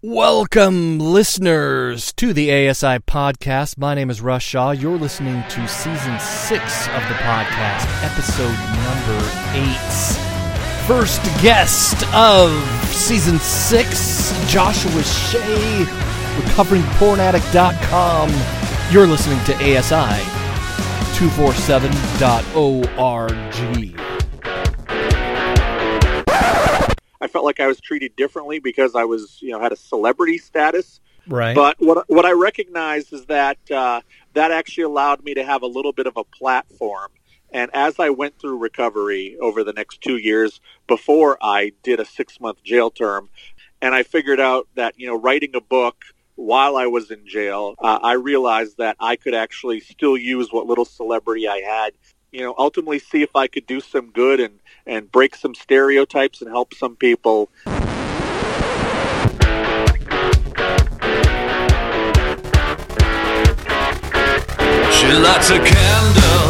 Welcome, listeners, to the ASI podcast. My name is Russ Shaw. You're listening to season six of the podcast, episode number eight. First guest of season six, Joshua Shea, recoveringpornaddict.com. You're listening to ASI 247.org. I felt like I was treated differently because I was, you know, had a celebrity status. Right. But what what I recognized is that uh, that actually allowed me to have a little bit of a platform. And as I went through recovery over the next two years, before I did a six month jail term, and I figured out that you know writing a book while I was in jail, uh, I realized that I could actually still use what little celebrity I had you know, ultimately see if I could do some good and, and break some stereotypes and help some people. She lights a candle,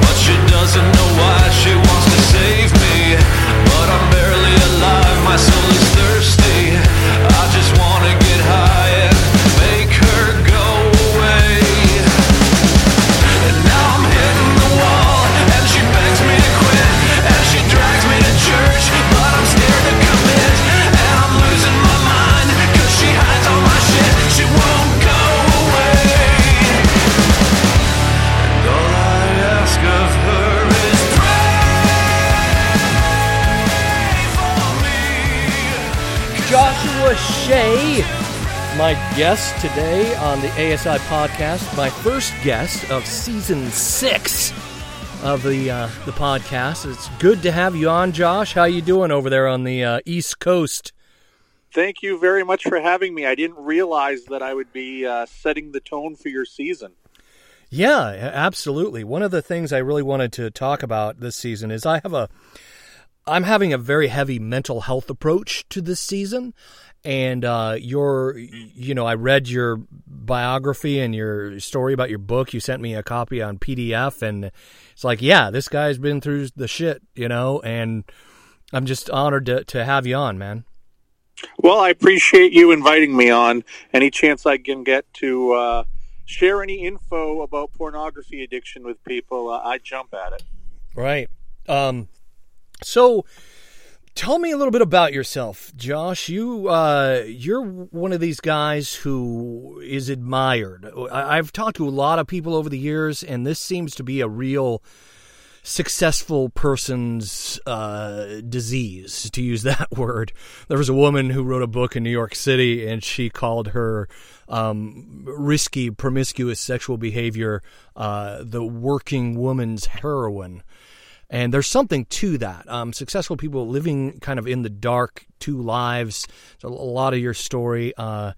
but she doesn't know why she wants to save me. Joshua Shea, my guest today on the ASI podcast, my first guest of season six of the uh, the podcast. It's good to have you on, Josh. How you doing over there on the uh, East Coast? Thank you very much for having me. I didn't realize that I would be uh, setting the tone for your season. Yeah, absolutely. One of the things I really wanted to talk about this season is I have a I'm having a very heavy mental health approach to this season. And uh, your, you know, I read your biography and your story about your book. You sent me a copy on PDF, and it's like, yeah, this guy's been through the shit, you know. And I'm just honored to to have you on, man. Well, I appreciate you inviting me on. Any chance I can get to uh, share any info about pornography addiction with people, uh, I jump at it. Right. Um, so tell me a little bit about yourself, Josh. You uh, you're one of these guys who is admired. I've talked to a lot of people over the years, and this seems to be a real successful person's uh, disease, to use that word. There was a woman who wrote a book in New York City, and she called her um, risky, promiscuous sexual behavior uh, the working woman's heroin. And there's something to that. Um, successful people living kind of in the dark, two lives. It's a lot of your story. Uh,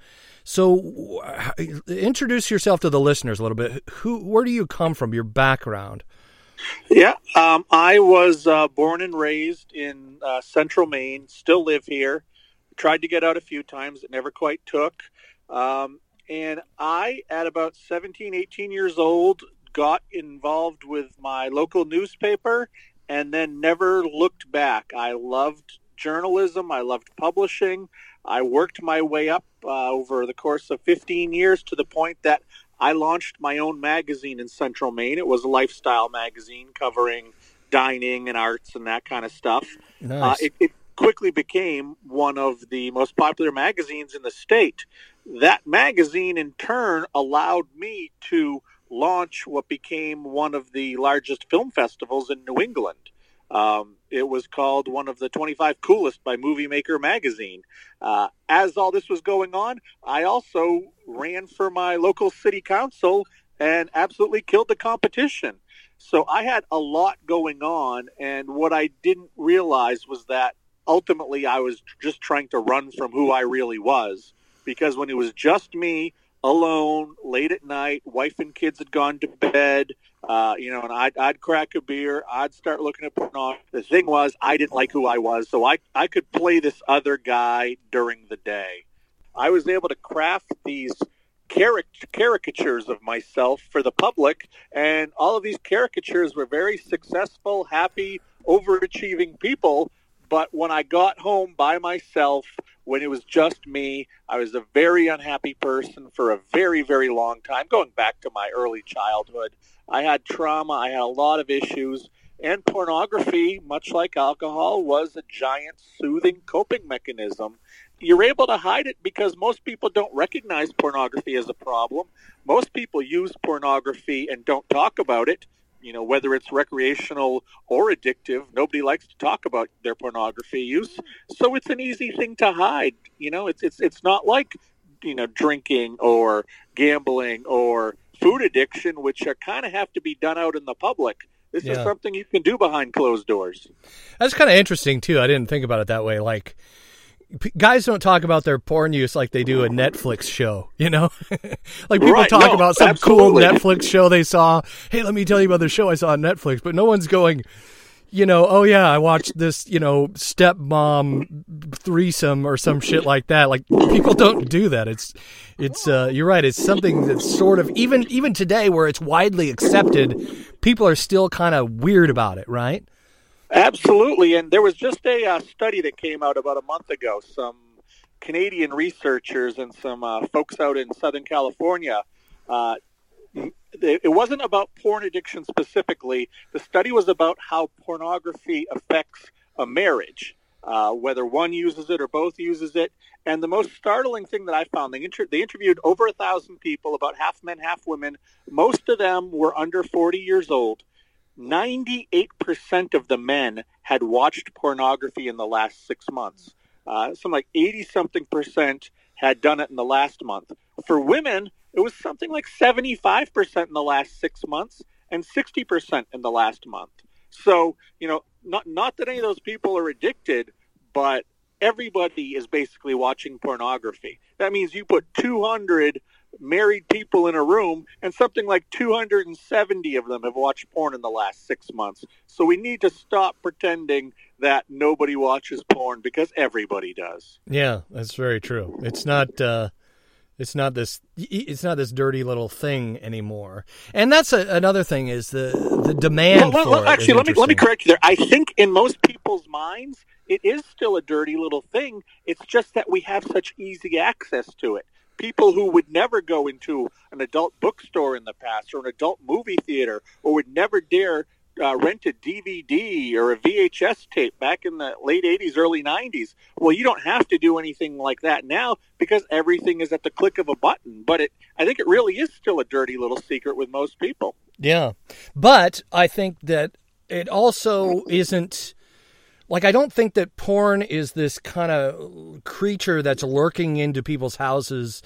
so, introduce yourself to the listeners a little bit. Who, where do you come from? Your background. Yeah, um, I was uh, born and raised in uh, central Maine, still live here. Tried to get out a few times, it never quite took. Um, and I, at about 17, 18 years old, got involved with my local newspaper and then never looked back. I loved journalism, I loved publishing. I worked my way up uh, over the course of 15 years to the point that I launched my own magazine in Central Maine. It was a lifestyle magazine covering dining and arts and that kind of stuff. Uh, it, it quickly became one of the most popular magazines in the state. That magazine, in turn, allowed me to launch what became one of the largest film festivals in New England. Um, it was called one of the 25 coolest by Movie Maker magazine. Uh, as all this was going on, I also ran for my local city council and absolutely killed the competition. So I had a lot going on, and what I didn't realize was that ultimately I was just trying to run from who I really was. Because when it was just me, alone, late at night, wife and kids had gone to bed, uh, you know, and I'd, I'd crack a beer, I'd start looking at porn. The thing was, I didn't like who I was, so I, I could play this other guy during the day. I was able to craft these caric- caricatures of myself for the public, and all of these caricatures were very successful, happy, overachieving people. But when I got home by myself, when it was just me, I was a very unhappy person for a very, very long time, going back to my early childhood. I had trauma, I had a lot of issues, and pornography, much like alcohol, was a giant soothing coping mechanism. You're able to hide it because most people don't recognize pornography as a problem. Most people use pornography and don't talk about it you know, whether it's recreational or addictive, nobody likes to talk about their pornography use. So it's an easy thing to hide. You know, it's it's it's not like you know drinking or gambling or food addiction, which kind of have to be done out in the public. This yeah. is something you can do behind closed doors. That's kind of interesting too. I didn't think about it that way. Like guys don't talk about their porn use like they do a Netflix show, you know? like people right. talk no, about some absolutely. cool Netflix show they saw. Hey, let me tell you about the show I saw on Netflix, but no one's going, you know, oh yeah, I watched this, you know, stepmom threesome or some shit like that. Like people don't do that. It's it's uh you're right, it's something that's sort of even even today where it's widely accepted, people are still kind of weird about it, right? Absolutely, and there was just a uh, study that came out about a month ago. Some Canadian researchers and some uh, folks out in Southern California. Uh, it wasn't about porn addiction specifically. The study was about how pornography affects a marriage, uh, whether one uses it or both uses it. And the most startling thing that I found, they, inter- they interviewed over a thousand people, about half men, half women. Most of them were under 40 years old 98% of the men had watched pornography in the last six months. Uh, some like 80 something percent had done it in the last month. For women, it was something like 75% in the last six months and 60% in the last month. So, you know, not, not that any of those people are addicted, but everybody is basically watching pornography. That means you put 200 married people in a room, and something like 270 of them have watched porn in the last six months. So we need to stop pretending that nobody watches porn because everybody does. Yeah, that's very true. It's not. Uh, it's not this. It's not this dirty little thing anymore. And that's a, another thing is the the demand. Well, well, actually, let me let me correct you there. I think in most people's minds, it is still a dirty little thing. It's just that we have such easy access to it people who would never go into an adult bookstore in the past or an adult movie theater or would never dare uh, rent a DVD or a VHS tape back in the late 80s, early 90s. Well, you don't have to do anything like that now because everything is at the click of a button. But it, I think it really is still a dirty little secret with most people. Yeah. But I think that it also isn't like I don't think that porn is this kind of creature that's lurking into people's houses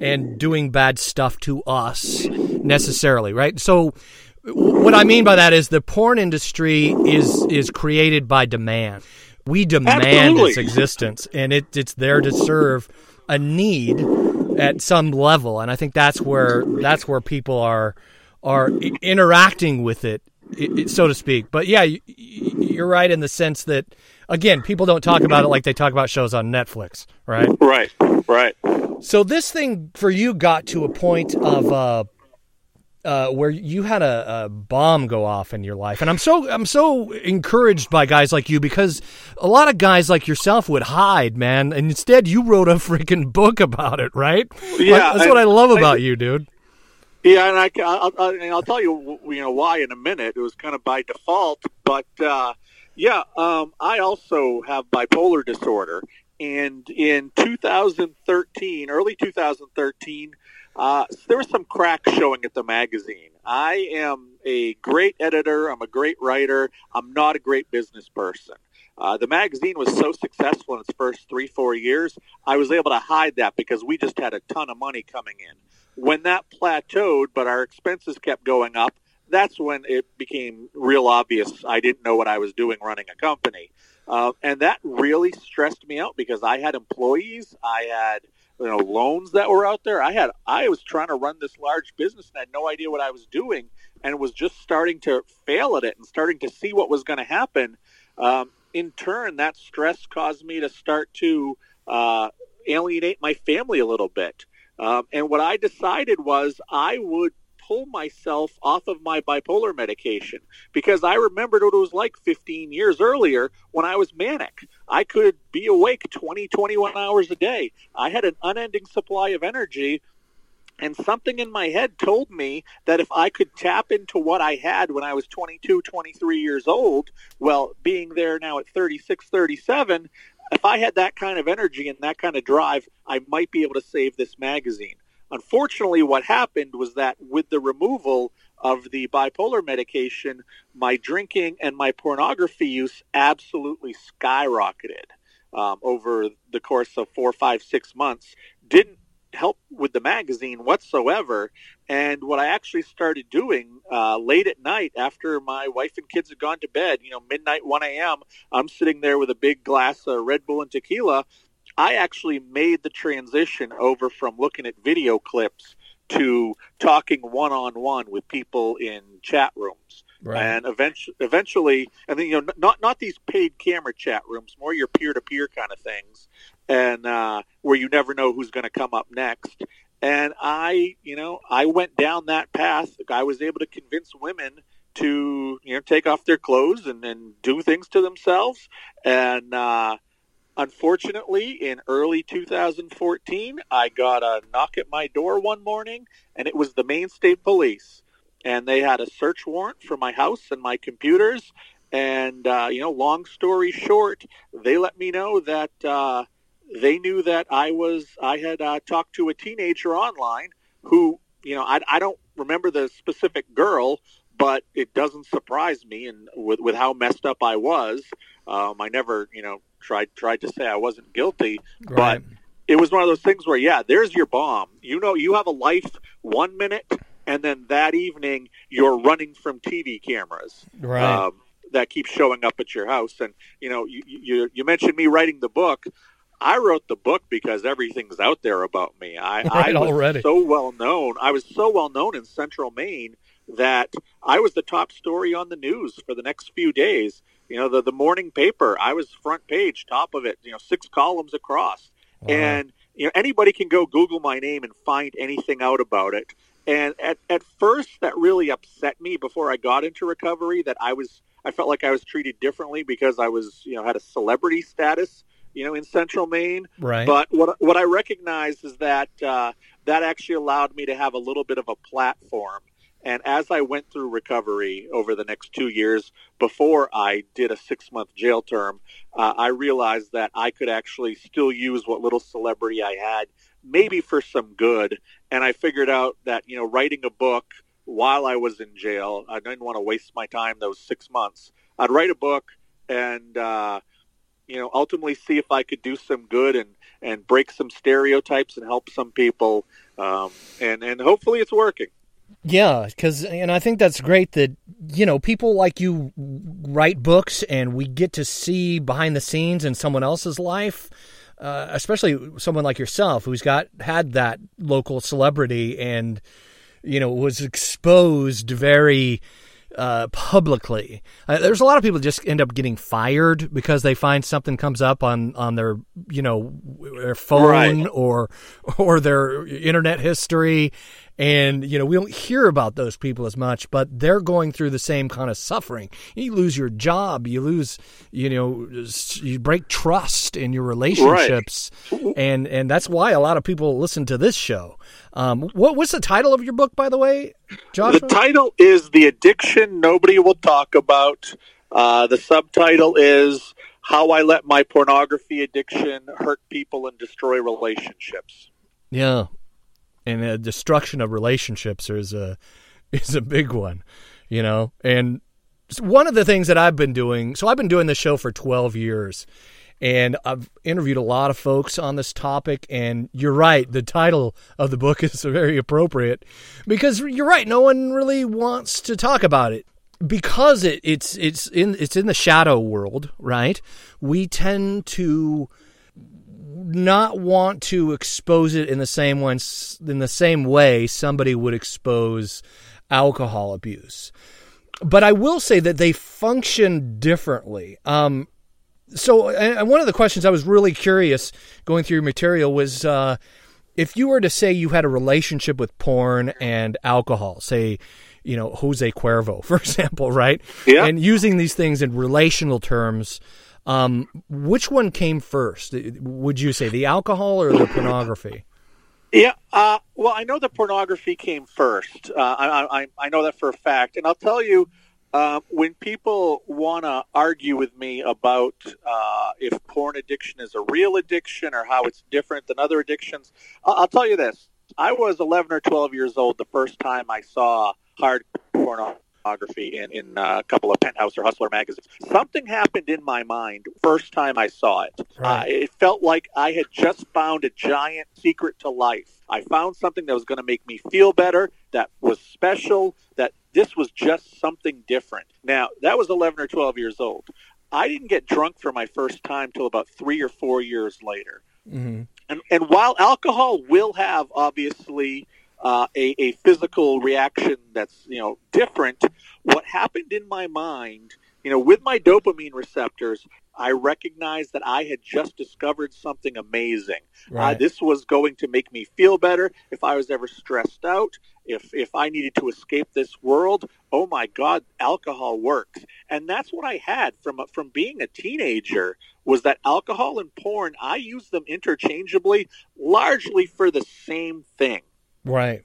and doing bad stuff to us necessarily, right? So what I mean by that is the porn industry is is created by demand. We demand Absolutely. its existence and it, it's there to serve a need at some level and I think that's where that's where people are are interacting with it so to speak. But yeah, you're right in the sense that again, people don't talk about it like they talk about shows on Netflix, right? Right, right. So this thing for you got to a point of uh, uh, where you had a, a, bomb go off in your life, and I'm so I'm so encouraged by guys like you because a lot of guys like yourself would hide, man, and instead you wrote a freaking book about it, right? Yeah, like, that's I, what I love about I, you, dude. Yeah, and I, I'll, I'll, tell you, you know, why in a minute. It was kind of by default, but uh, yeah, um, I also have bipolar disorder, and in 2013, early 2013, uh, there was some crack showing at the magazine. I am a great editor. I'm a great writer. I'm not a great business person. Uh, the magazine was so successful in its first three, four years, I was able to hide that because we just had a ton of money coming in. When that plateaued, but our expenses kept going up, that's when it became real obvious I didn't know what I was doing running a company. Uh, and that really stressed me out because I had employees, I had you know loans that were out there. I had I was trying to run this large business and had no idea what I was doing, and was just starting to fail at it and starting to see what was going to happen. Um, in turn, that stress caused me to start to uh, alienate my family a little bit. Um, and what I decided was I would pull myself off of my bipolar medication because I remembered what it was like 15 years earlier when I was manic. I could be awake 20, 21 hours a day. I had an unending supply of energy. And something in my head told me that if I could tap into what I had when I was 22, 23 years old, well, being there now at 36, 37, if I had that kind of energy and that kind of drive, I might be able to save this magazine. Unfortunately, what happened was that with the removal of the bipolar medication, my drinking and my pornography use absolutely skyrocketed um, over the course of four, five, six months. Didn't help with the magazine whatsoever. And what I actually started doing uh, late at night after my wife and kids had gone to bed, you know, midnight, 1 a.m., I'm sitting there with a big glass of Red Bull and tequila. I actually made the transition over from looking at video clips to talking one on one with people in chat rooms. Right. And eventually, eventually, and then you know, not not these paid camera chat rooms, more your peer to peer kind of things, and uh, where you never know who's going to come up next. And I, you know, I went down that path. I was able to convince women to, you know, take off their clothes and, and do things to themselves. And uh, unfortunately, in early 2014, I got a knock at my door one morning, and it was the Maine State Police. And they had a search warrant for my house and my computers. And, uh, you know, long story short, they let me know that uh, they knew that I was I had uh, talked to a teenager online who you know I, I don't remember the specific girl, but it doesn't surprise me. And with with how messed up I was, um, I never you know tried tried to say I wasn't guilty, right. but it was one of those things where yeah, there's your bomb. You know, you have a life one minute, and then that evening you're running from TV cameras. Right. Um, that keeps showing up at your house, and you know, you, you you mentioned me writing the book. I wrote the book because everything's out there about me. I, right, I was already. so well known. I was so well known in Central Maine that I was the top story on the news for the next few days. You know, the the morning paper, I was front page, top of it. You know, six columns across, wow. and you know anybody can go Google my name and find anything out about it. And at at first, that really upset me before I got into recovery. That I was I felt like I was treated differently because I was you know had a celebrity status you know, in Central Maine. Right. But what what I recognize is that uh, that actually allowed me to have a little bit of a platform. And as I went through recovery over the next two years, before I did a six month jail term, uh, I realized that I could actually still use what little celebrity I had, maybe for some good. And I figured out that you know, writing a book while I was in jail, I didn't want to waste my time those six months. I'd write a book and uh, you know, ultimately see if I could do some good and, and break some stereotypes and help some people. Um, and, and hopefully it's working. Yeah, because and I think that's great that you know people like you write books and we get to see behind the scenes in someone else's life, uh, especially someone like yourself who's got had that local celebrity and you know was exposed very uh, publicly. Uh, there's a lot of people just end up getting fired because they find something comes up on, on their you know their phone right. or or their internet history, and you know we don't hear about those people as much, but they're going through the same kind of suffering. You lose your job, you lose you know you break trust in your relationships, right. and and that's why a lot of people listen to this show. Um, what what's the title of your book, by the way, Josh? The title is "The Addiction Nobody Will Talk About." Uh, the subtitle is "How I Let My Pornography Addiction Hurt People and Destroy Relationships." Yeah, and the destruction of relationships is a is a big one, you know. And one of the things that I've been doing, so I've been doing this show for twelve years, and I've interviewed a lot of folks on this topic. And you're right, the title of the book is very appropriate because you're right. No one really wants to talk about it because it, it's it's in it's in the shadow world, right? We tend to not want to expose it in the same way in the same way somebody would expose alcohol abuse. But I will say that they function differently. Um, so, and one of the questions I was really curious going through your material was, uh, if you were to say you had a relationship with porn and alcohol, say, you know, Jose Cuervo, for example, right? Yeah. And using these things in relational terms, um, which one came first? Would you say the alcohol or the pornography? Yeah, uh, well, I know the pornography came first. Uh, I, I, I know that for a fact, and I'll tell you, uh, when people want to argue with me about uh, if porn addiction is a real addiction or how it's different than other addictions, I'll, I'll tell you this: I was 11 or 12 years old the first time I saw hard pornography in, in uh, a couple of Penthouse or Hustler magazines. Something happened in my mind first time I saw it. Right. Uh, it felt like I had just found a giant secret to life. I found something that was going to make me feel better, that was special, that this was just something different. Now, that was 11 or 12 years old. I didn't get drunk for my first time till about three or four years later. Mm-hmm. And, and while alcohol will have obviously uh, a, a physical reaction that's you know different, what happened in my mind, you know, with my dopamine receptors, I recognized that I had just discovered something amazing. Right. Uh, this was going to make me feel better if I was ever stressed out, if if I needed to escape this world. Oh my God, alcohol works, and that's what I had from from being a teenager. Was that alcohol and porn? I use them interchangeably, largely for the same thing. Right.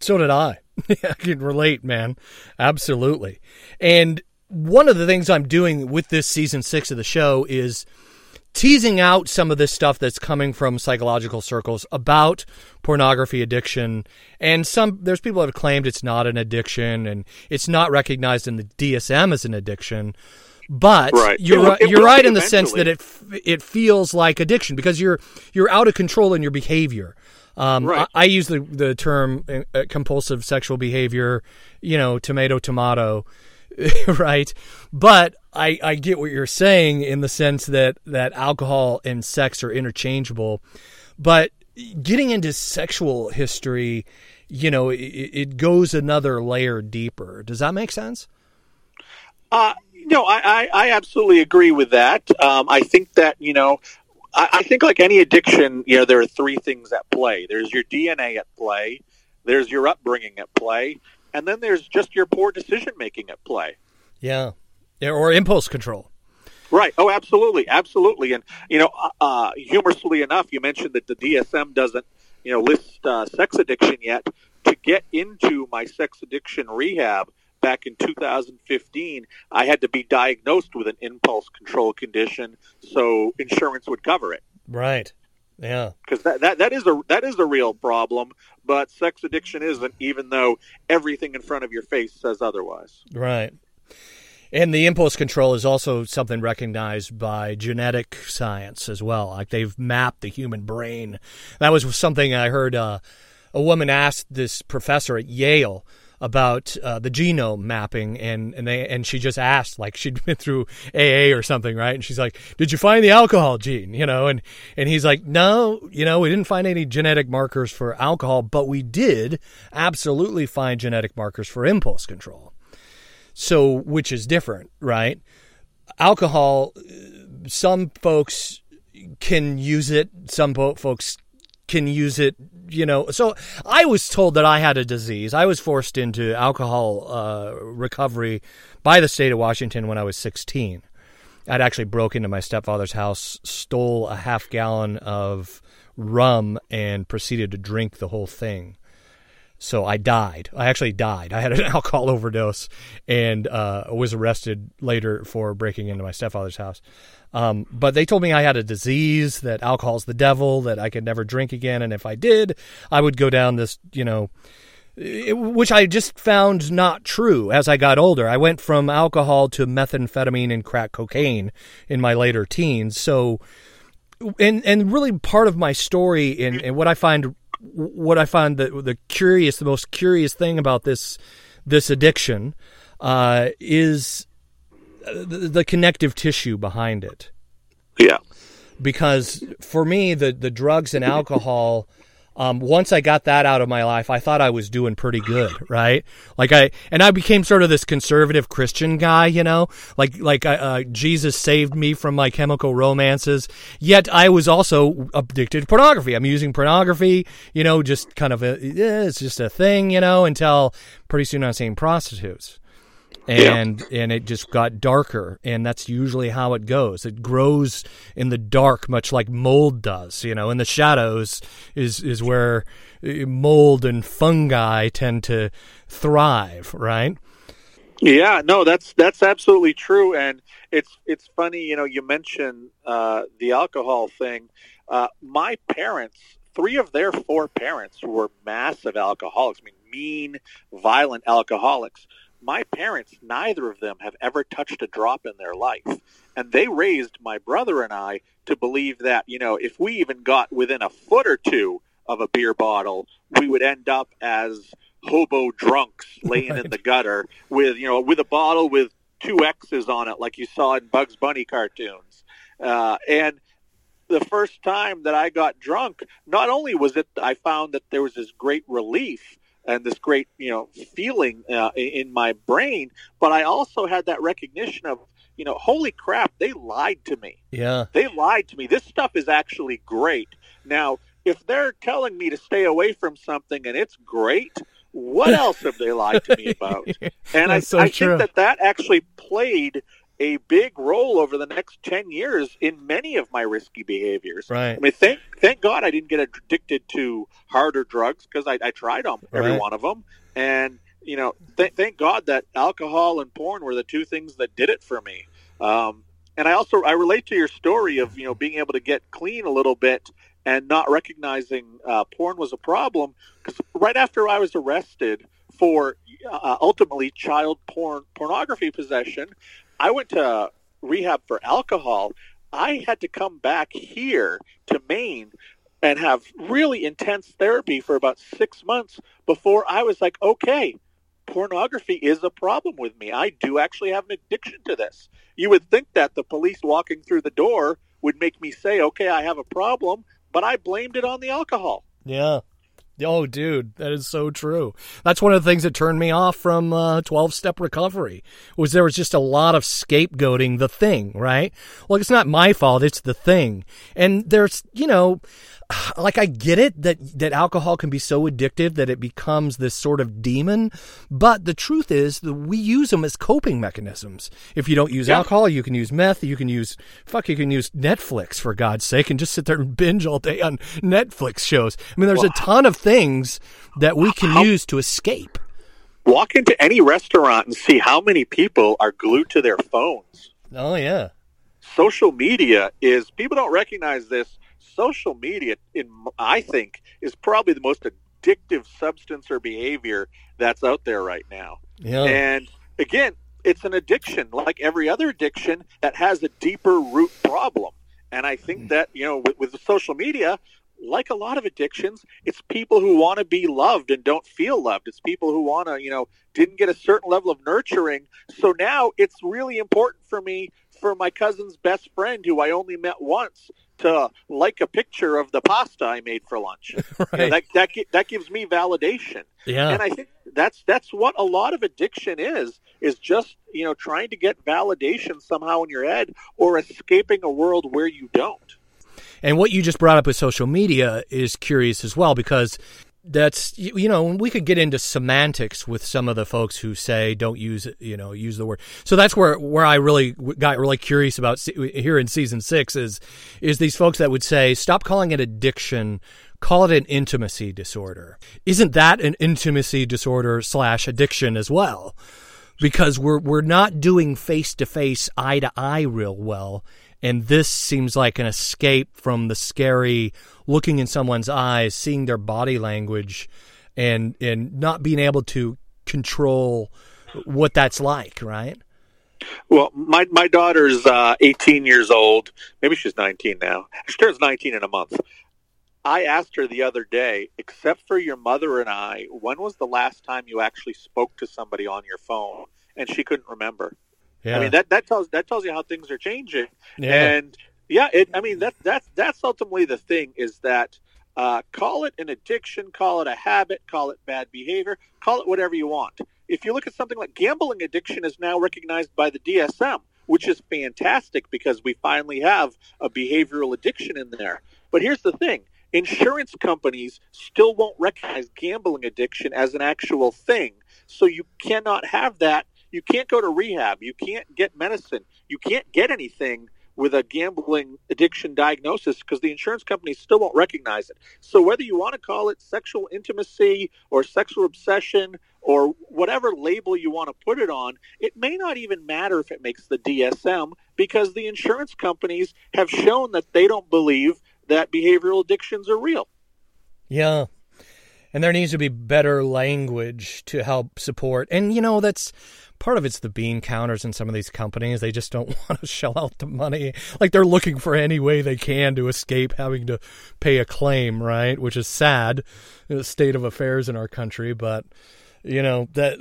So did I. I can relate, man. Absolutely. And one of the things I'm doing with this season six of the show is teasing out some of this stuff that's coming from psychological circles about pornography addiction. And some there's people that have claimed it's not an addiction and it's not recognized in the DSM as an addiction. But Right. you're It right, it you're right in the sense that it it feels like addiction because you're you're out of control in your behavior. Um, Right. I, I use the the term uh, compulsive sexual behavior, you know, tomato tomato, right? But I I get what you're saying in the sense that that alcohol and sex are interchangeable, but getting into sexual history, you know, it, it goes another layer deeper. Does that make sense? Uh, no, I, I, I absolutely agree with that. Um, I think that, you know, I, I think like any addiction, you know, there are three things at play. There's your DNA at play, there's your upbringing at play, and then there's just your poor decision making at play. Yeah, Yeah, or impulse control. Right. Oh, absolutely, absolutely. And you know, uh, uh, humorously enough, you mentioned that the DSM doesn't, you know, list uh, sex addiction yet. To get into my sex addiction rehab back in 2015, I had to be diagnosed with an impulse control condition, so insurance would cover it. Right. Yeah. Because that, that, that is a that is a real problem, but sex addiction isn't, even though everything in front of your face says otherwise. Right. And the impulse control is also something recognized by genetic science as well. Like they've mapped the human brain. That was something I heard uh, a woman asked this professor at Yale about uh, the genome mapping, and and they and she just asked like she'd been through AA or something, right? And she's like, "Did you find the alcohol gene?" You know, and and he's like, "No, you know, we didn't find any genetic markers for alcohol, but we did absolutely find genetic markers for impulse control." So, which is different, right? Alcohol, uh, some folks can use it, some folks can use it, you know. So, I was told that I had a disease. I was forced into alcohol uh, recovery by the state of Washington when I was 16. I'd actually broke into my stepfather's house, stole a half gallon of rum, and proceeded to drink the whole thing. So I died. I actually died. I had an alcohol overdose and uh, was arrested later for breaking into my stepfather's house. Um, but they told me I had a disease, that alcohol's the devil, that I could never drink again. And if I did, I would go down this, you know, it- which I just found not true as I got older. I went from alcohol to methamphetamine and crack cocaine in my later teens. So, and and really part of my story and, and what I find what I find the the curious the most curious thing about this this addiction uh, is the, the connective tissue behind it Yeah. because for me the the drugs and alcohol um, once I got that out of my life, I thought I was doing pretty good, right? Like I and I became sort of this conservative Christian guy, you know, like like uh, uh, Jesus saved me from my chemical romances. Yet I was also addicted to pornography. I'm using pornography, you know, just kind of a, it's just a thing, you know, until pretty soon I'm seeing prostitutes and yeah. and it just got darker and that's usually how it goes. It grows in the dark much like mold does you know in the shadows is is where uh, mold and fungi tend to thrive right? Yeah no that's that's absolutely true and it's it's funny you know you mentioned uh, the alcohol thing. Uh, my parents three of their four parents were massive alcoholics i mean mean violent alcoholics my parents, neither of them have ever touched a drop in their life. And they raised my brother and I to believe that, you know, if we even got within a foot or two of a beer bottle, we would end up as hobo drunks laying right. in the gutter with, you know, with a bottle with two X's on it, like you saw in Bugs Bunny cartoons. Uh, and the first time that I got drunk, not only was it I found that there was this great relief and this great you know feeling uh, in my brain but i also had that recognition of you know holy crap they lied to me. Yeah. They lied to me. This stuff is actually great. Now if they're telling me to stay away from something and it's great what else have they lied to me about? And i, so I think that that actually played a big role over the next 10 years in many of my risky behaviors. Right. I mean, thank, thank God I didn't get addicted to harder drugs because I, I tried them, every right. one of them. And, you know, th- thank God that alcohol and porn were the two things that did it for me. Um, and I also, I relate to your story of, you know, being able to get clean a little bit and not recognizing uh, porn was a problem because right after I was arrested for uh, ultimately child porn pornography possession, I went to rehab for alcohol. I had to come back here to Maine and have really intense therapy for about six months before I was like, okay, pornography is a problem with me. I do actually have an addiction to this. You would think that the police walking through the door would make me say, okay, I have a problem, but I blamed it on the alcohol. Yeah. Oh, dude, that is so true. That's one of the things that turned me off from uh, 12 step recovery was there was just a lot of scapegoating the thing, right? Well, it's not my fault. It's the thing. And there's, you know, like I get it that that alcohol can be so addictive that it becomes this sort of demon, but the truth is that we use them as coping mechanisms. If you don't use yeah. alcohol, you can use meth, you can use fuck, you can use Netflix for God's sake, and just sit there and binge all day on Netflix shows. I mean, there's well, a ton of things that we can how, use to escape. Walk into any restaurant and see how many people are glued to their phones. Oh yeah, social media is people don't recognize this social media, in I think, is probably the most addictive substance or behavior that's out there right now. Yeah. And again, it's an addiction, like every other addiction that has a deeper root problem. And I think mm. that you know, with, with social media, like a lot of addictions, it's people who want to be loved and don't feel loved. It's people who want to, you know, didn't get a certain level of nurturing. So now it's really important for me for my cousin's best friend who I only met once to like a picture of the pasta I made for lunch. right. You know, that that that gives me validation. Yeah. And I think that's that's what a lot of addiction is is just, you know, trying to get validation somehow in your head or escaping a world where you don't. And what you just brought up with social media is curious as well because that's you know we could get into semantics with some of the folks who say don't use you know use the word. So that's where where i really got really curious about here in season six is is these folks that would say stop calling it addiction call it an intimacy disorder. Isn't that an intimacy disorder slash addiction as well? Because we're we're not doing face to face eye to eye real well and this seems like an escape from the scary looking in someone's eyes, seeing their body language, and and not being able to control what that's like, right? Well, my my daughter's uh, 18 years old. Maybe she's 19 now. She turns 19 in a month. I asked her the other day, except for your mother and I, when was the last time you actually spoke to somebody on your phone? And she couldn't remember. Yeah. I mean that that tells that tells you how things are changing. Yeah. And yeah, it, I mean that that's that's ultimately the thing is that Uh, call it an addiction, call it a habit, call it bad behavior, call it whatever you want. If you look at something like gambling addiction is now recognized by the DSM, which is fantastic because we finally have a behavioral addiction in there. But here's the thing insurance companies still won't recognize gambling addiction as an actual thing. So you cannot have that. You can't go to rehab. You can't get medicine. You can't get anything with a gambling addiction diagnosis because the insurance companies still won't recognize it. So whether you want to call it sexual intimacy or sexual obsession or whatever label you want to put it on, it may not even matter if it makes the DSM because the insurance companies have shown that they don't believe that behavioral addictions are real. Yeah. And there needs to be better language to help support. And, you know, that's part of it's the bean counters in some of these companies. They just don't want to shell out the money. Like they're looking for any way they can to escape having to pay a claim, right? Which is sad, the state of affairs in our country. But you know that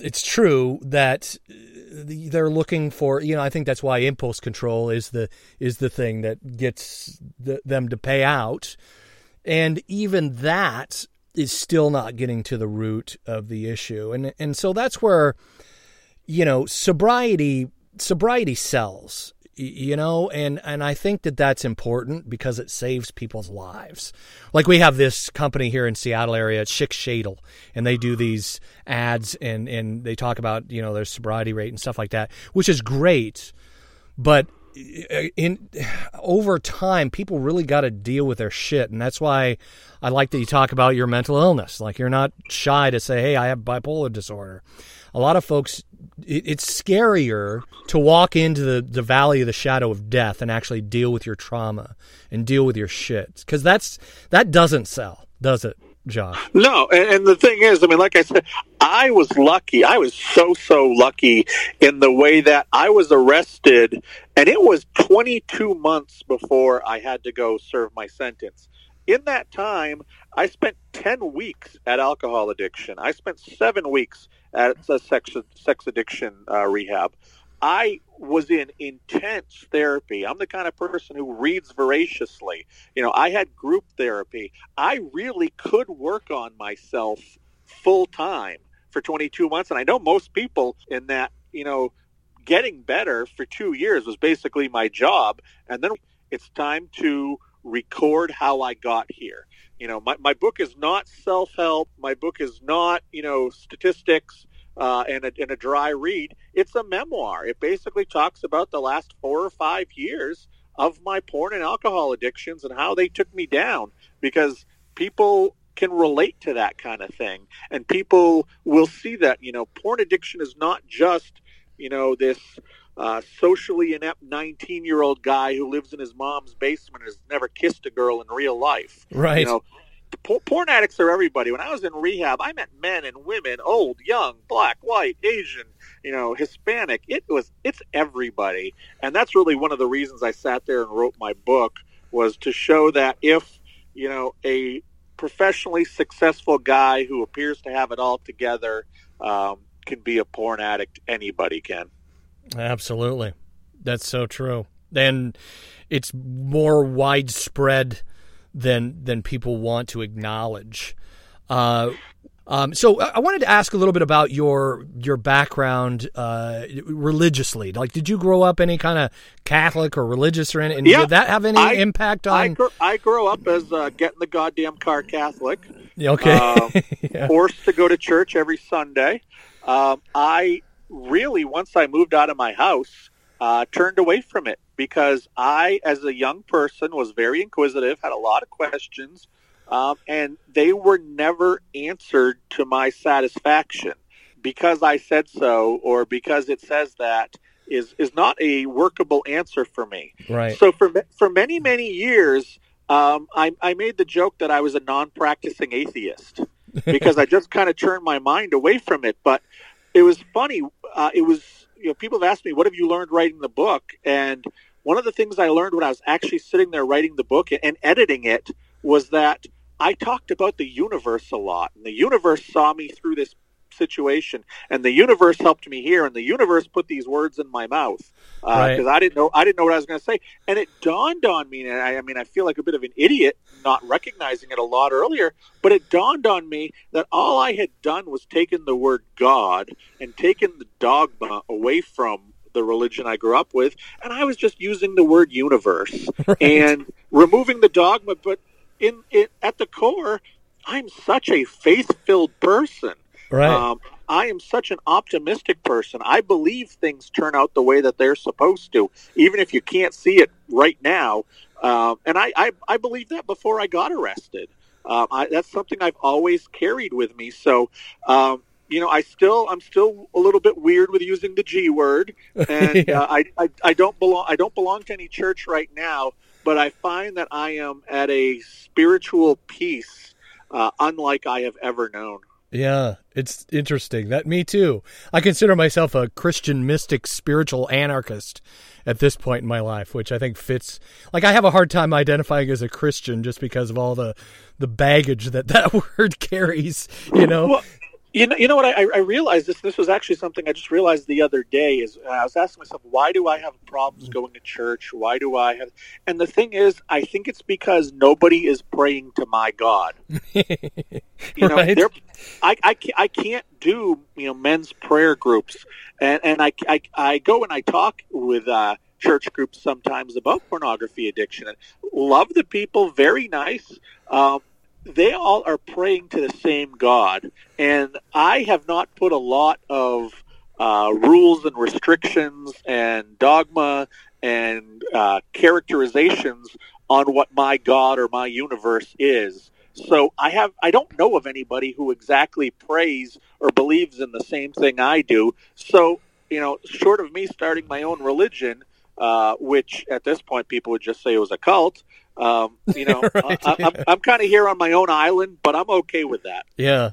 it's true that uh, they're looking for. You know, I think that's why impulse control is the is the thing that gets the, them to pay out, and even that is still not getting to the root of the issue, and and so that's where you know, sobriety sobriety sells you know? And and i think that that's important because it saves people's lives. Like we have this company here in seattle area it's Schick Shadel and they do these ads and and they talk about you know their sobriety rate and stuff like that which is great but in over time people really got to deal with their shit and that's why i like that you talk about your mental illness. Like you're not shy to say hey i have bipolar disorder. A lot of folks it, it's scarier to walk into the, the valley of the shadow of death and actually deal with your trauma and deal with your shit because that's that doesn't sell does it Josh? No, and, and, the thing is, I mean, like I said, I was lucky. I was so so lucky in the way that I was arrested, and it was 22 months before I had to go serve my sentence. In that time, I spent 10 weeks at alcohol addiction. I spent seven weeks at a sex sex addiction uh, rehab. I was in intense therapy. I'm the kind of person who reads voraciously. You know, I had group therapy. I really could work on myself full time for 22 months, and I know most people in that, you know, getting better for two years was basically my job, and then it's time to record how I got here. You know, my, my book is not self help. My book is not, you know, statistics uh, and, a, and a dry read. It's a memoir. It basically talks about the last four or five years of my porn and alcohol addictions and how they took me down because people can relate to that kind of thing. And people will see that, you know, porn addiction is not just, you know, this uh, socially inept 19 year old guy who lives in his mom's basement and has never kissed a girl in real life. Right. You know, porn addicts are everybody. When I was in rehab, I met men and women, old, young, black, white, Asian, you know, Hispanic. It was, it's everybody. And that's really one of the reasons I sat there and wrote my book was to show that if, you know, a professionally successful guy who appears to have it all together um, can be a porn addict, anybody can. Absolutely. That's so true. And it's more widespread than than people want to acknowledge. Uh, um, so I wanted to ask a little bit about your your background uh, religiously. Like, did you grow up any kind of Catholic or religious or any? And yeah, did that have any I, impact on? I grew, I grew up as uh, getting the goddamn car Catholic. Okay. Uh, yeah. Forced to go to church every Sunday. Um, I really, once I moved out of my house, uh, turned away from it because I, as a young person, was very inquisitive, had a lot of questions, um, and they were never answered to my satisfaction. Because I said so, or because it says that, is is not a workable answer for me. Right. So for for many many years, um, I, I made the joke that I was a non-practicing atheist because I just kind of turned my mind away from it. But it was funny. Uh, it was you know people have asked me, "What have you learned writing the book?" And one of the things I learned when I was actually sitting there writing the book and editing it was that I talked about the universe a lot, and the universe saw me through this situation, and the universe helped me here, and the universe put these words in my mouth because Right. I didn't know I didn't know what I was going to say, and it dawned on me. And I, I mean, I feel like a bit of an idiot not recognizing it a lot earlier, but it dawned on me that all I had done was taken the word God and taken the dogma away from the religion I grew up with, and I was just using the word universe and removing the dogma. But in it, at the core, I'm such a faith-filled person. Right. Um, I am such an optimistic person. I believe things turn out the way that they're supposed to, even if you can't see it right now. Um, and I, I, I believe that before I got arrested. Um, I, that's something I've always carried with me. So, um, you know, I still, I'm still a little bit weird with using the G word, and Yeah. uh, I, I, I don't belong, I don't belong to any church right now. But I find that I am at a spiritual peace, uh, unlike I have ever known. Yeah, it's interesting. That me too. I consider myself a Christian mystic, spiritual anarchist at this point in my life, which I think fits. Like I have a hard time identifying as a Christian just because of all the the baggage that that word carries. You know. Well, you know, you know what? I, I realized this. This was actually something I just realized the other day. Is uh, I was asking myself, why do I have problems going to church? Why do I have? And the thing is, I think it's because nobody is praying to my God. You know, Right. I, I, can't, I can't do you know men's prayer groups, and and I, I, I go and I talk with uh, church groups sometimes about pornography addiction, and love the people, very nice. Um, they all are praying to the same God, and I have not put a lot of uh, rules and restrictions and dogma and uh, characterizations on what my God or my universe is. So I have I don't know of anybody who exactly prays or believes in the same thing I do. So you know, short of me starting my own religion, uh, which at this point people would just say it was a cult. Um, you know, Right. I, I'm, I'm kind of here on my own island, but I'm okay with that. Yeah.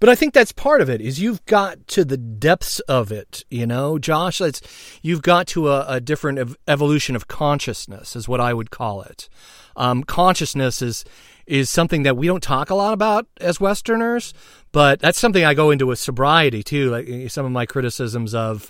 But I think that's part of it is you've got to the depths of it, you know, Josh. That's you've got to a, a different ev- evolution of consciousness, is what I would call it. Um, consciousness is is something that we don't talk a lot about as Westerners, but that's something I go into with sobriety too. Like eh, some of my criticisms of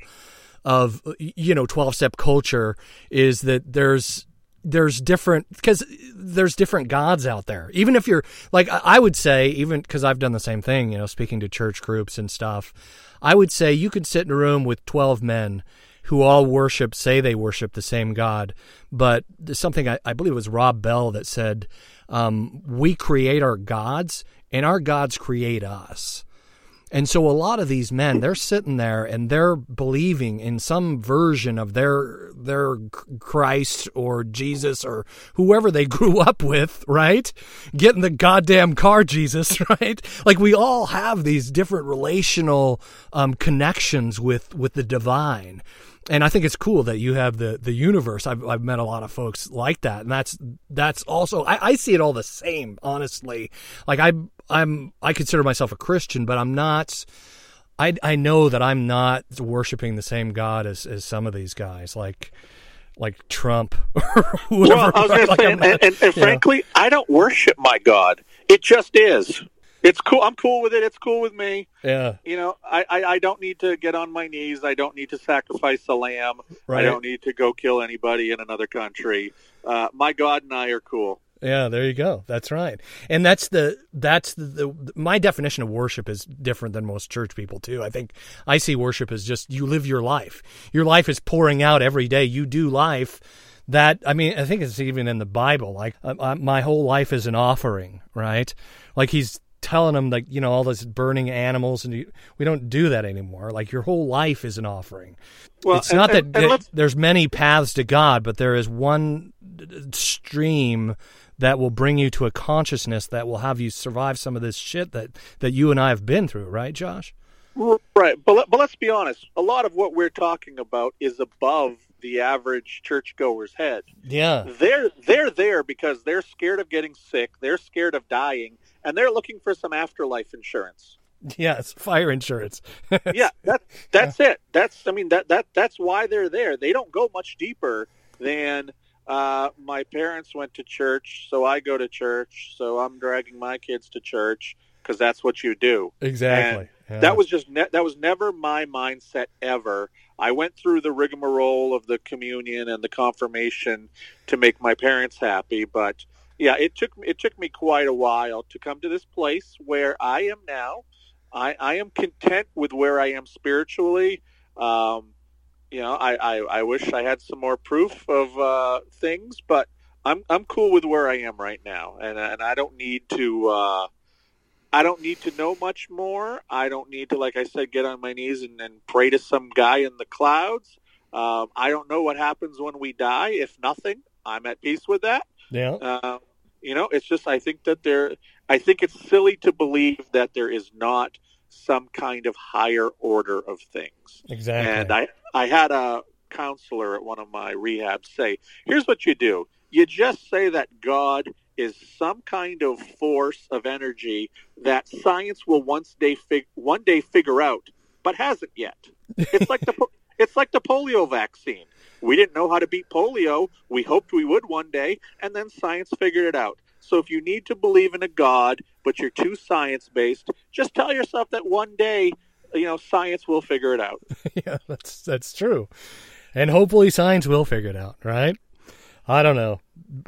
of you know 12 step culture is that there's there's different because there's different gods out there. Even if you're like i would say even because i've done the same thing you know speaking to church groups and stuff i would say you could sit in a room with 12 men who all worship say they worship the same god. But there's something i, I believe it was rob bell that said um, we create our gods and our gods create us and so a lot of these men, they're sitting there and they're believing in some version of their their Christ or Jesus or whoever they grew up with, right? Getting the goddamn car Jesus, right? Like we all have these different relational um, connections with with the divine. And I think it's cool that you have the, the universe. I've, I've met a lot of folks like that, and that's that's also I, I see it all the same. Honestly, like I I'm I consider myself a Christian, but I'm not. I I know that I'm not worshiping the same God as, as some of these guys, like like Trump or whoever. Well, I was going to Like, say, I'm and, and, and you know. frankly, I don't worship my God. It just is. It's cool. I'm cool with it. It's cool with me. yeah, You know, I, I, I don't need to get on my knees. I don't need to sacrifice a lamb. Right. I don't need to go kill anybody in another country. Uh, my God and I are cool. Yeah, there you go. That's right. And that's the that's the, the my definition of worship is different than most church people too. I think I see worship as just you live your life. Your life is pouring out every day. You do life that I mean, I think it's even in the Bible. Like uh, uh, my whole life is an offering, right? Like he's telling them like you know all this burning animals and you, we don't do that anymore like your whole life is an offering Well, it's and- not that, and- and that there's many paths to God, but there is one stream that will bring you to a consciousness that will have you survive some of this shit that that you and I have been through, right, Josh? Right, but but let's be honest. A lot of what we're talking about is above the average churchgoer's head. Yeah. They're they're there because they're scared of getting sick. They're scared of dying, and they're looking for some afterlife insurance. Yes, fire insurance. yeah, that that's it. That's I mean that that that's why they're there. They don't go much deeper than uh, my parents went to church, so I go to church, so I'm dragging my kids to church because that's what you do. exactly. Yeah. That was just ne- that was never my mindset ever. I went through the rigmarole of the communion and the confirmation to make my parents happy, but yeah, it took it took me quite a while to come to this place where I am now. I, I am content with where I am spiritually. Um, you know, I, I, I wish I had some more proof of uh, things, but I'm I'm cool with where I am right now, and and I don't need to. Uh, I don't need to know much more. I don't need to, like I said, get on my knees and, and pray to some guy in the clouds. Um, I don't know what happens when we die. If nothing, I'm at peace with that. Yeah. Uh, you know, it's just I think that there. I think it's silly to believe that there is not some kind of higher order of things. Exactly. And I, I had a counselor at one of my rehabs say, here's what you do. You just say that God is some kind of force of energy that science will once day fig- one day figure out, but hasn't yet. It's like the po- it's like the polio vaccine. We didn't know how to beat polio. We hoped we would one day, and then science figured it out. So if you need to believe in a God, but you're too science based, just tell yourself that one day, you know, science will figure it out. yeah, that's that's true. And hopefully science will figure it out, right? I don't know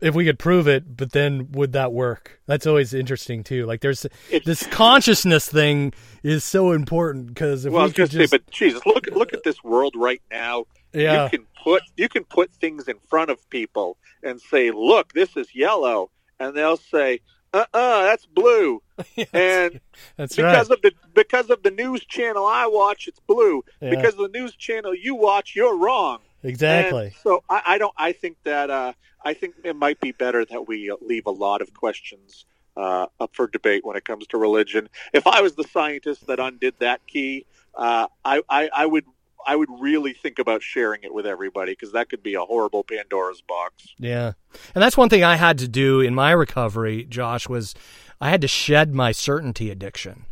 if we could prove it, but then would that work? That's always interesting too. Like there's It's- this consciousness thing is so important because if well, we was could going just say, but Jesus, look look at this world right now. yeah, You can put you can put things in front of people and say, "Look, this is yellow," and they'll say, "Uh, uh that's blue." And that's because right. of the because of the news channel I watch, it's blue. Yeah. Because of the news channel you watch, you're wrong. Exactly. And so I, I don't. I think that uh, I think it might be better that we leave a lot of questions uh, up for debate when it comes to religion. If I was the scientist that undid that key, uh, I, I, I would I would really think about sharing it with everybody because that could be a horrible Pandora's box. Yeah. And that's one thing I had to do in my recovery, Josh, was I had to shed my certainty addiction.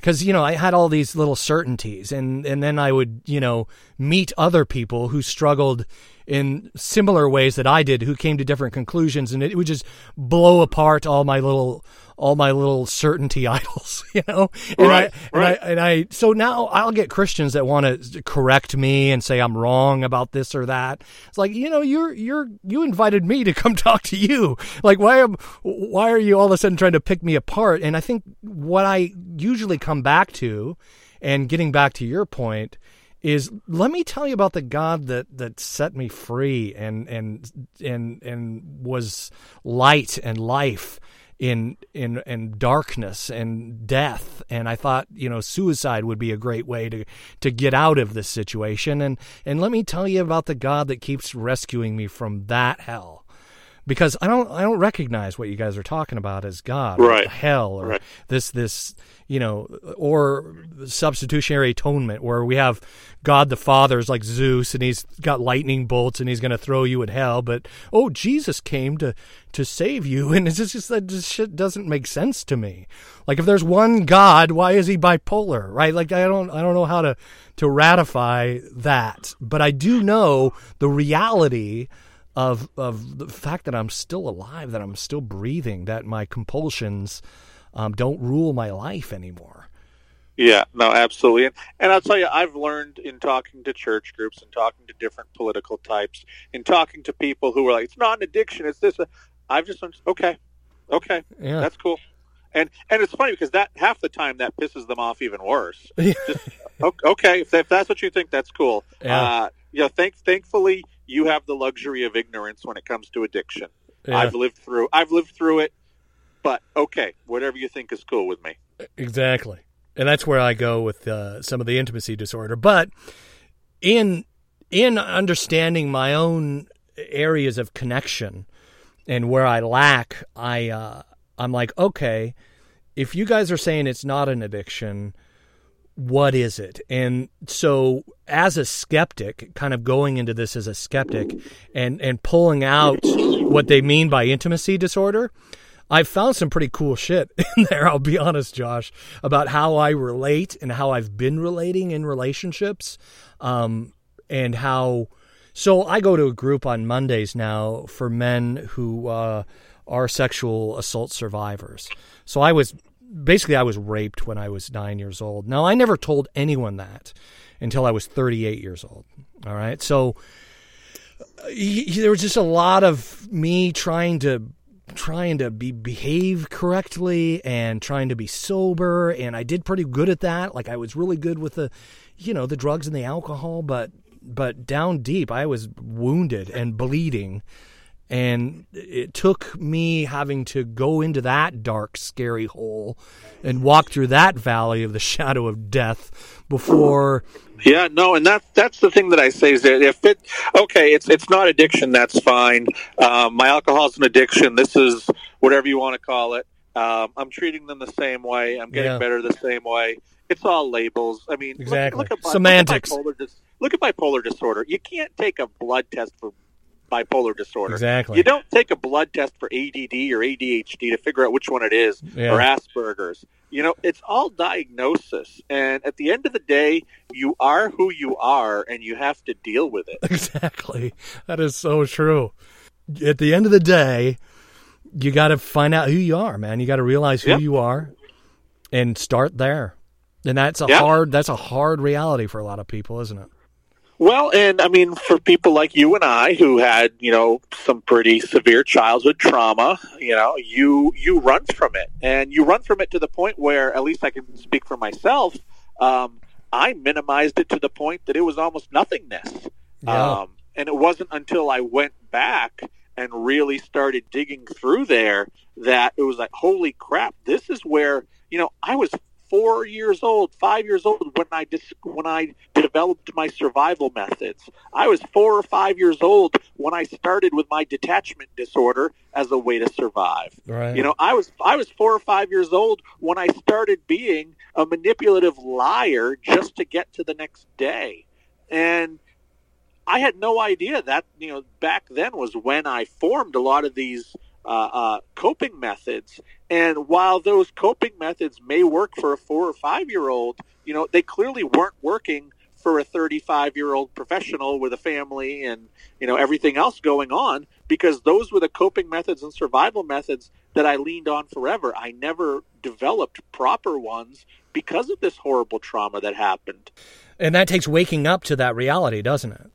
Cuz you know, I had all these little certainties and and then I would, you know, meet other people who struggled in similar ways that I did who came to different conclusions and it would just blow apart all my little all my little certainty idols, you know. And Right, I, and right. I and I so now I'll get Christians that want to correct me and say I'm wrong about this or that. It's like you know you're you're you invited me to come talk to you. Like why am why are you all of a sudden trying to pick me apart? And I think what I usually come back to, and getting back to your point, is let me tell you about the God that that set me free and and and and was light and life in in in darkness and death. And I thought you know suicide would be a great way to to get out of this situation. And and let me tell you about the God that keeps rescuing me from that hell because I don't I don't recognize what you guys are talking about as God or Right. hell or Right. this this you know or substitutionary atonement where we have God the Father is like Zeus and he's got lightning bolts and he's going to throw you at hell but oh Jesus came to to save you and it's just, that just shit doesn't make sense to me like if there's one God why is he bipolar right like I don't I don't know how to to ratify that but I do know the reality of of the fact that I'm still alive, that I'm still breathing, that my compulsions um, don't rule my life anymore. Yeah, no, absolutely. And, and I'll tell you, I've learned in talking to church groups and talking to different political types, in talking to people who are like, it's not an addiction, it's this. I've just learned, okay, okay, Yeah, that's cool. And and it's funny because that half the time that pisses them off even worse. Just, okay, if, if that's what you think, that's cool. Yeah. Uh, yeah, thank, thankfully, you have the luxury of ignorance when it comes to addiction. yeah, I've lived through. I've lived through it. But okay, whatever you think is cool with me. exactly. And that's where I go with uh, some of the intimacy disorder. But in in understanding my own areas of connection and where I lack, I uh, I'm like, okay, if you guys are saying it's not an addiction, what is it? And so as a skeptic, kind of going into this as a skeptic and and pulling out what they mean by intimacy disorder, I've found some pretty cool shit in there, I'll be honest, Josh, about how I relate and how I've been relating in relationships. Um, and how so I go to a group on Mondays now for men who uh, are sexual assault survivors. So I was basically I was raped when I was nine years old. Now I never told anyone that until I was 38 years old. All right, so uh, he, he- there was just a lot of me trying to trying to be behave correctly and trying to be sober and I did pretty good at that like I was really good with the you know the drugs and the alcohol but but down deep I was wounded and bleeding and it took me having to go into that dark scary hole and walk through that valley of the shadow of death before Yeah, no, and that that's the thing that I say is that if it okay, it's it's not addiction, that's fine. Um, my alcohol's an addiction. This is whatever you want to call it. Um, I'm treating them the same way. I'm getting Yeah. better the same way. It's all labels. I mean, look- Exactly. Look, at, bi- Semantics. Look at, bipolar look at bipolar disorder. You can't take a blood test for bipolar disorder. Exactly. You don't take a blood test for ADD or ADHD to figure out which one it is Yeah. or Asperger's. You know, it's all diagnosis. And at the end of the day, you are who you are and you have to deal with it. Exactly. That is so true. At the end of the day, you got to find out who you are, man. You got to realize who Yep. you are and start there. And that's a Yeah. hard that's a hard reality for a lot of people, isn't it? Well, and I mean, for people like you and I who had, you know, some pretty severe childhood trauma, you know, you you run from it, and you run from it to the point where, at least I can speak for myself, um, I minimized it to the point that it was almost nothingness. Yeah. Um, and it wasn't until I went back and really started digging through there that it was like, holy crap, this is where you know I was four years old, five years old when I dis- when I developed my survival methods. I was four or five years old when I started with my detachment disorder as a way to survive. Right. You know, I was I was four or five years old when I started being a manipulative liar just to get to the next day, and I had no idea that you know back then was when I formed a lot of these uh, uh, coping methods. And while those coping methods may work for a four or five year old, you know, they clearly weren't working for a 35 year old professional with a family and you know everything else going on because those were the coping methods and survival methods that I leaned on forever. I never developed proper ones because of this horrible trauma that happened. and that takes waking up to that reality, doesn't it?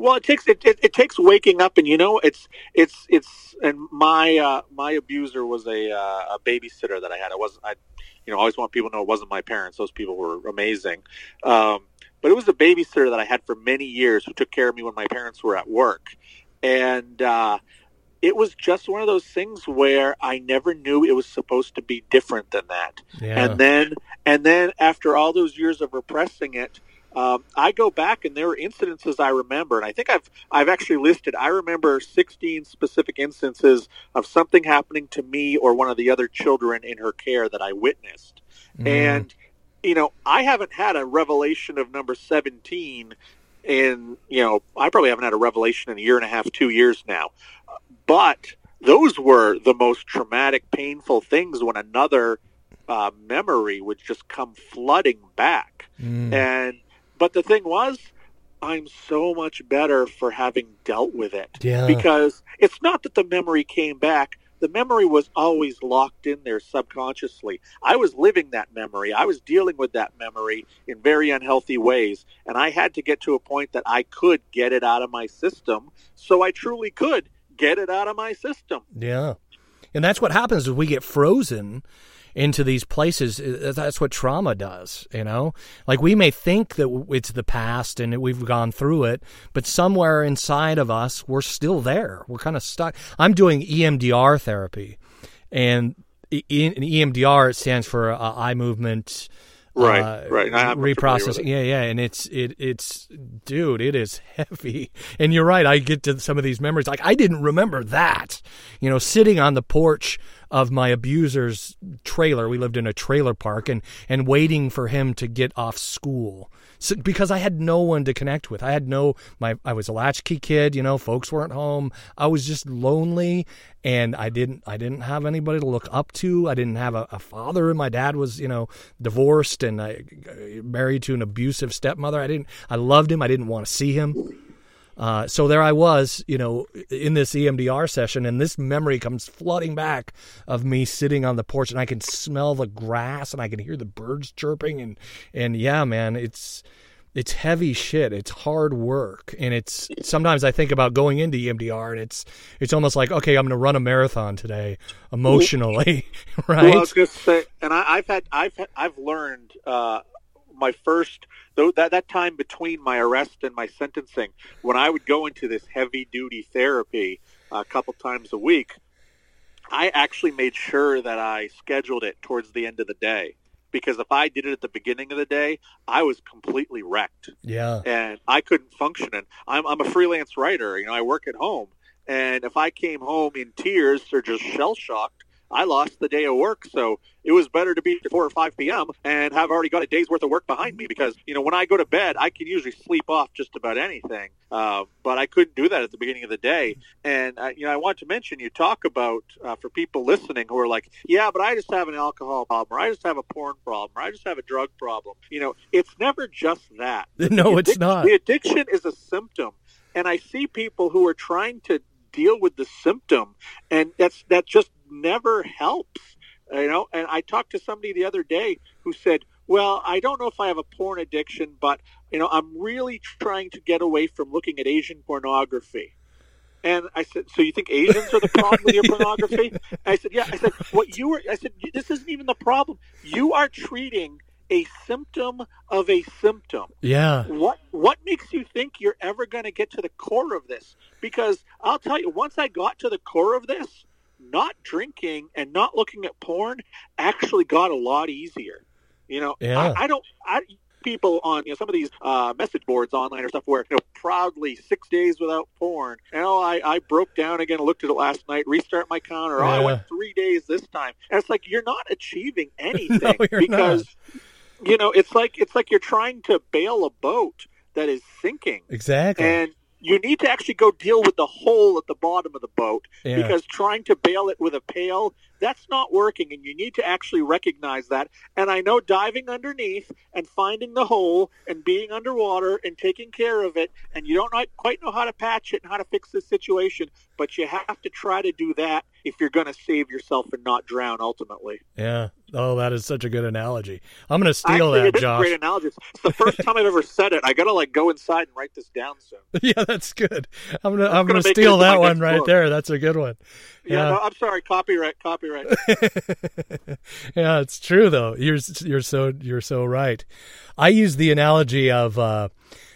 Well, it takes it, it, it takes waking up, and you know, it's it's it's. And my uh, my abuser was a uh, a babysitter that I had. I wasn't. I, you know, I always want people to know it wasn't my parents. Those people were amazing. Um, but it was a babysitter that I had for many years who took care of me when my parents were at work, and uh, it was just one of those things where I never knew it was supposed to be different than that. Yeah. And then and then after all those years of repressing it, um, I go back and there are incidences I remember, and I think I've I've actually listed. I remember 16 specific instances of something happening to me or one of the other children in her care that I witnessed, Mm. and you know I haven't had a revelation of number 17 in you know I probably haven't had a revelation in a year and a half, two years now, but those were the most traumatic, painful things when another uh, memory would just come flooding back. Mm. And but the thing was, I'm so much better for having dealt with it Yeah. because it's not that the memory came back. The memory was always locked in there subconsciously. I was living that memory. I was dealing with that memory in very unhealthy ways. And I had to get to a point that I could get it out of my system. So I truly could get it out of my system. Yeah. And that's what happens is we get frozen into these places. Uh, That's what trauma does, you know? Like we may think that it's the past and we've gone through it, but somewhere inside of us, we're still there. We're kind of stuck. I'm doing EMDR therapy, and in EMDR, it stands for uh, eye movement. Right, uh, right. I'm familiar with reprocessing. Yeah, yeah, and it's it it's dude, it is heavy. And you're right. I get to some of these memories. Like I didn't remember that. You know, sitting on the porch of my abuser's trailer. We lived in a trailer park, and and waiting for him to get off school. So, because I had no one to connect with. I had no my I was a latchkey kid, you know, folks weren't home. I was just lonely and I didn't I didn't have anybody to look up to. I didn't have a, a father. My dad was, you know, divorced and I uh, married to an abusive stepmother. I didn't I loved him. I didn't want to see him. Uh, so there I was, you know, in this EMDR session, and this memory comes flooding back of me sitting on the porch, and I can smell the grass, and I can hear the birds chirping, and and yeah, man, it's it's heavy shit. It's hard work, and it's sometimes I think about going into EMDR, and it's it's almost like okay, I'm going to run a marathon today, emotionally, right? Well, I was going to say, and I, I've had, I've, had, I've learned uh, my first though that that time between my arrest and my sentencing, when I would go into this heavy duty therapy uh, a couple times a week, I actually made sure that I scheduled it towards the end of the day because if I did it at the beginning of the day, I was completely wrecked. Yeah. And I couldn't function. And I'm, I'm a freelance writer. You know, I work at home. And if I came home in tears or just shell shocked, I lost the day of work. So it was better to be at 4 or 5 p.m. and have already got a day's worth of work behind me because, you know, when I go to bed, I can usually sleep off just about anything. Uh, but I couldn't do that at the beginning of the day. And, you know, I want to mention you talk about uh, for people listening who are like, yeah, but I just have an alcohol problem or I just have a porn problem or I just have a drug problem. You know, it's never just that. No, it's not. The addiction is a symptom. And I see people who are trying to deal with the symptom and that's that just never helps you know and i talked to somebody the other day who said well i don't know if i have a porn addiction but you know i'm really trying to get away from looking at asian pornography and I said, "So you think Asians are the problem with your pornography?" And I said, "Yeah." I said, "What you were?" I said, "This isn't even the problem. You are treating a symptom of a symptom Yeah. what what makes you think you're ever going to get to the core of this because i'll tell you once i got to the core of this not drinking and not looking at porn actually got a lot easier. You know Yeah. I, I don't i people on you know some of these uh, message boards online or stuff where you know proudly six days without porn you know I, I broke down again looked at it last night restart my counter. Oh, i went three days this time. And it's like you're not achieving anything you're because you know it's like it's like you're trying to bail a boat that is sinking. Exactly. and you need to actually go deal with the hole at the bottom of the boat Yeah. because trying to bail it with a pail that's not working and you need to actually recognize that and i know diving underneath and finding the hole and being underwater and taking care of it and you don't quite know how to patch it and how to fix the situation but you have to try to do that if you're going to save yourself and not drown ultimately yeah. Oh, that is such a good analogy. I'm going to steal Actually, that, it Josh. great analogy. It's the first time I've ever said it. I gotta like go inside and write this down soon. yeah, that's good. I'm gonna I'm gonna gonna make it steal that one right book. there. That's a good one. Yeah, no, I'm sorry. Copyright, copyright. yeah, it's true though. You're you're so you're so right. I use the analogy of uh,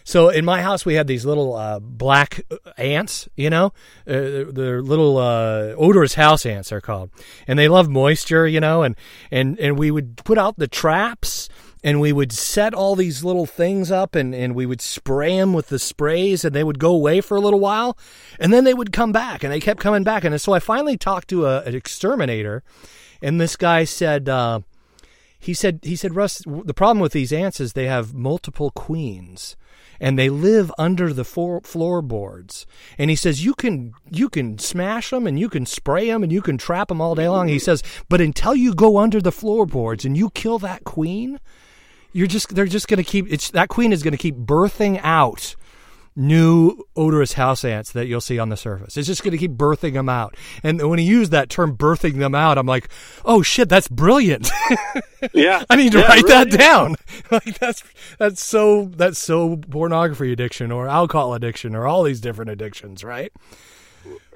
so in my house we had these little uh, black ants. You know, uh, they're little uh, odorous house ants. They're called, and they love moisture. You know, and and and we would put out the traps. And we would set all these little things up and, and we would spray them with the sprays and they would go away for a little while and then they would come back and they kept coming back. And so I finally talked to a, an exterminator and this guy said, uh, he said, he said, Russ, the problem with these ants is they have multiple queens and they live under the floor, floorboards. And he says, you can, you can smash them and you can spray them and you can trap them all day long. He says, but until you go under the floorboards and you kill that queen, you're just, they're just going to keep, it's, that queen is going to keep birthing out new odorous house ants that you'll see on the surface. It's just going to keep birthing them out. And when he used that term birthing them out, I'm like, oh shit, that's brilliant. Yeah, I need to Yeah, write that really is. down. like that's that's so that's so pornography addiction or alcohol addiction or all these different addictions, right?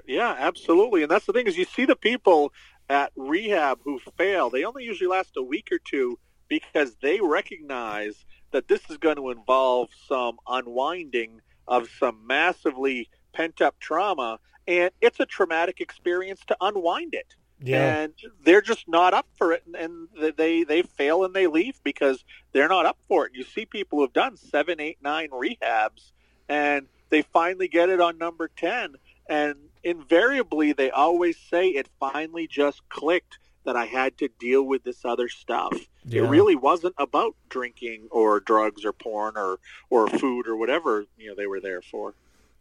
Yeah, absolutely. And that's the thing is you see the people at rehab who fail. They only usually last a week or two because they recognize that this is going to involve some unwinding of some massively pent up trauma, and it's a traumatic experience to unwind it. Yeah. and they're just not up for it, and, and they they fail and they leave because they're not up for it. You see people who've done seven, eight, nine rehabs, and they finally get it on number ten, and invariably they always say it finally just clicked that I had to deal with this other stuff. Yeah. It really wasn't about drinking or drugs or porn or or food or whatever you know they were there for.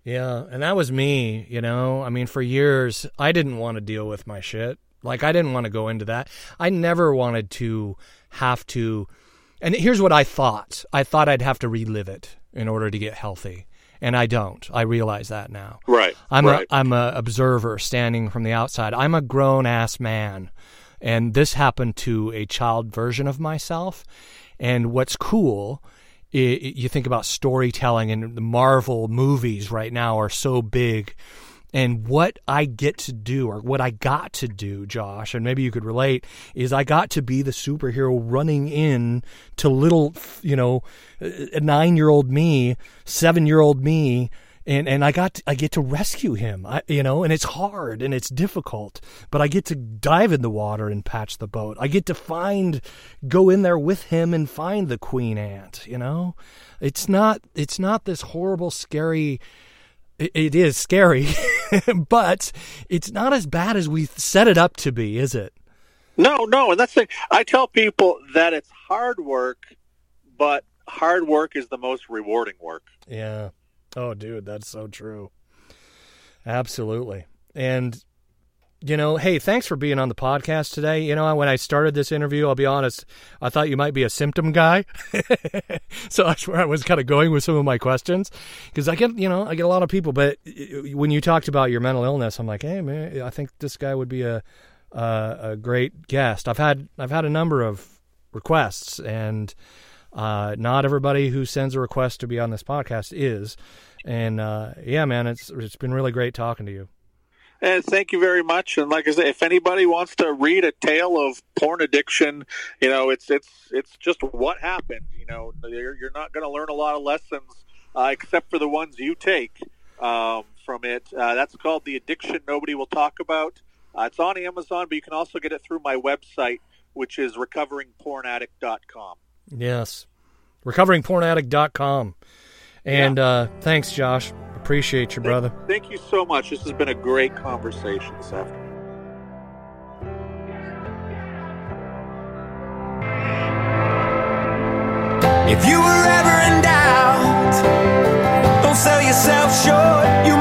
Yeah, and that was me, you know. I mean, for years I didn't want to deal with my shit. Like I didn't want to go into that. I never wanted to have to And here's what I thought. I thought I'd have to relive it in order to get healthy. and I don't. I realize that now. Right. I'm right. a I'm a observer standing from the outside. I'm a grown ass man, and this happened to a child version of myself. And what's cool, i you think about storytelling, and the Marvel movies right now are so big. And what I get to do, or what I got to do, Josh, and maybe you could relate, is I got to be the superhero running in to little, you know, nine year old me, seven year old me, and and I got I get to rescue him. I, you know, and it's hard and it's difficult, but I get to dive in the water and patch the boat. I get to find, go in there with him and find the queen ant. You know, it's not it's not this horrible, scary. It, it is scary, but it's not as bad as we set it up to be, is it? No, no, and that's the. I tell people that it's hard work, but hard work is the most rewarding work. Yeah. Oh, dude, that's so true. Absolutely. And you know, hey, thanks for being on the podcast today. You know, when I started this interview, I'll be honest, I thought you might be a symptom guy. so that's where I was kind of going with some of my questions because I get, you know, I get a lot of people, but when you talked about your mental illness, I'm like, hey, man, I think this guy would be a uh, a great guest. I've had I've had a number of requests, and uh, not everybody who sends a request to be on this podcast is. And uh, yeah, man, it's it's been really great talking to you. And thank you very much. And like I said, if anybody wants to read a tale of porn addiction, you know, it's it's it's just what happened. You know, you're, you're not going to learn a lot of lessons uh, except for the ones you take um, from it. Uh, that's called the addiction nobody will talk about. Uh, it's on Amazon, but you can also get it through my website, which is recoveringpornaddict.com. Yes, recoveringpornaddict.com. And Yeah. uh, thanks, Josh. Appreciate you, brother. Thank you so much. This has been a great conversation this afternoon. If you were ever in doubt, don't sell yourself short. You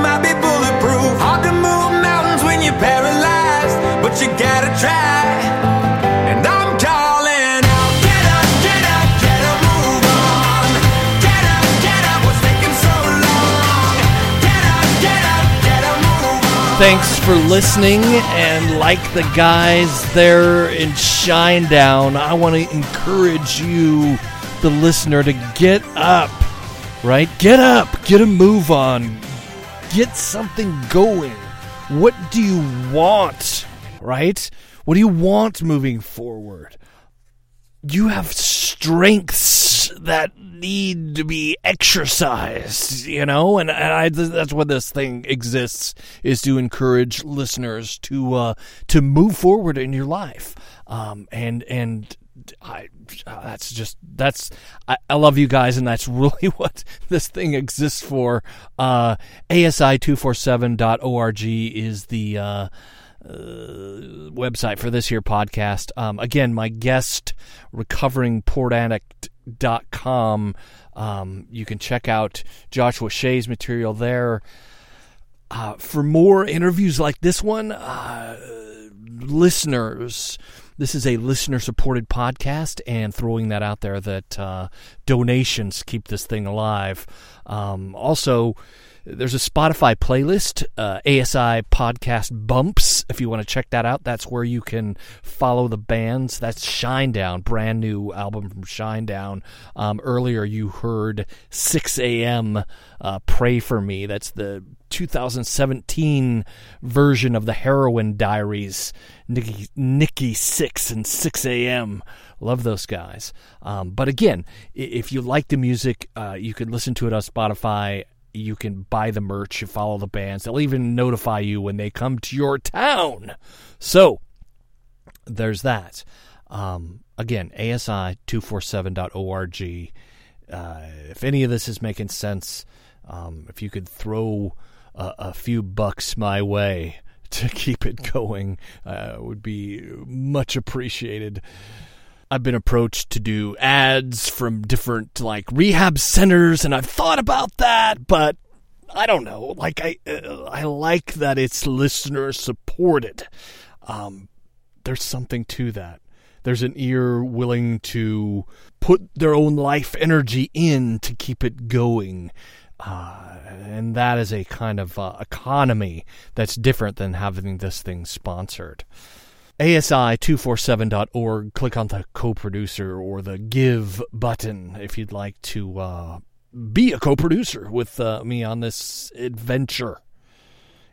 Thanks for listening. And like the guys there in Shinedown, I want to encourage you, the listener, to get up, right? Get up, get a move on, get something going. What do you want, right? What do you want moving forward? you have strengths that need to be exercised, you know, and, and I, that's what this thing exists is to encourage listeners to uh, to move forward in your life, um, and and I that's just that's I, I love you guys, and that's really what this thing exists for. Uh, ASI247.org is the uh, uh, website for this here podcast. Um, again, my guest, recoveringpornaddict.com. Um, you can check out Joshua Shea's material there. Uh, for more interviews like this one, uh, listeners, this is a listener supported podcast, and throwing that out there that uh, donations keep this thing alive. Um, also, there's a Spotify playlist, uh, ASI Podcast Bumps. If you want to check that out, that's where you can follow the bands. That's Shinedown, brand new album from Shinedown. Um, earlier, you heard Sixx:A.M. Uh, Pray for Me. That's the 2017 version of the Heroin Diaries. Nikki, Nikki Sixx and Sixx:A.M. Love those guys. Um, but again, if you like the music, uh, you can listen to it on Spotify you can buy the merch, you follow the bands. They'll even notify you when they come to your town. So there's that. Um, again, ASI247.org. Uh, if any of this is making sense, um, if you could throw a, a few bucks my way to keep it going, uh, would be much appreciated. I've been approached to do ads from different like rehab centers, and I've thought about that, but I don't know. Like I, uh, I like that it's listener supported. Um, there's something to that. There's an ear willing to put their own life energy in to keep it going. Uh, and that is a kind of uh, economy that's different than having this thing sponsored. ASI247.org, click on the co producer or the give button if you'd like to uh, be a co producer with uh, me on this adventure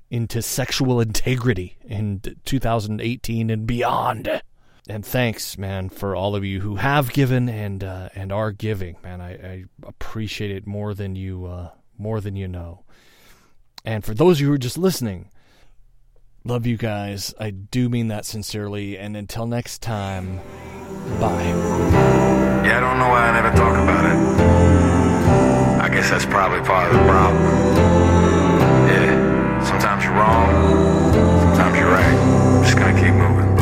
into sexual integrity in 2018 and beyond. And thanks, man, for all of you who have given and uh, and are giving, man. I, I appreciate it more than you uh, more than you know. And for those of you who are just listening, Love you guys. I do mean that sincerely. And until next time, bye. Yeah, I don't know why I never talk about it. I guess that's probably part of the problem. Yeah, sometimes you're wrong, sometimes you're right. I'm just gonna keep moving.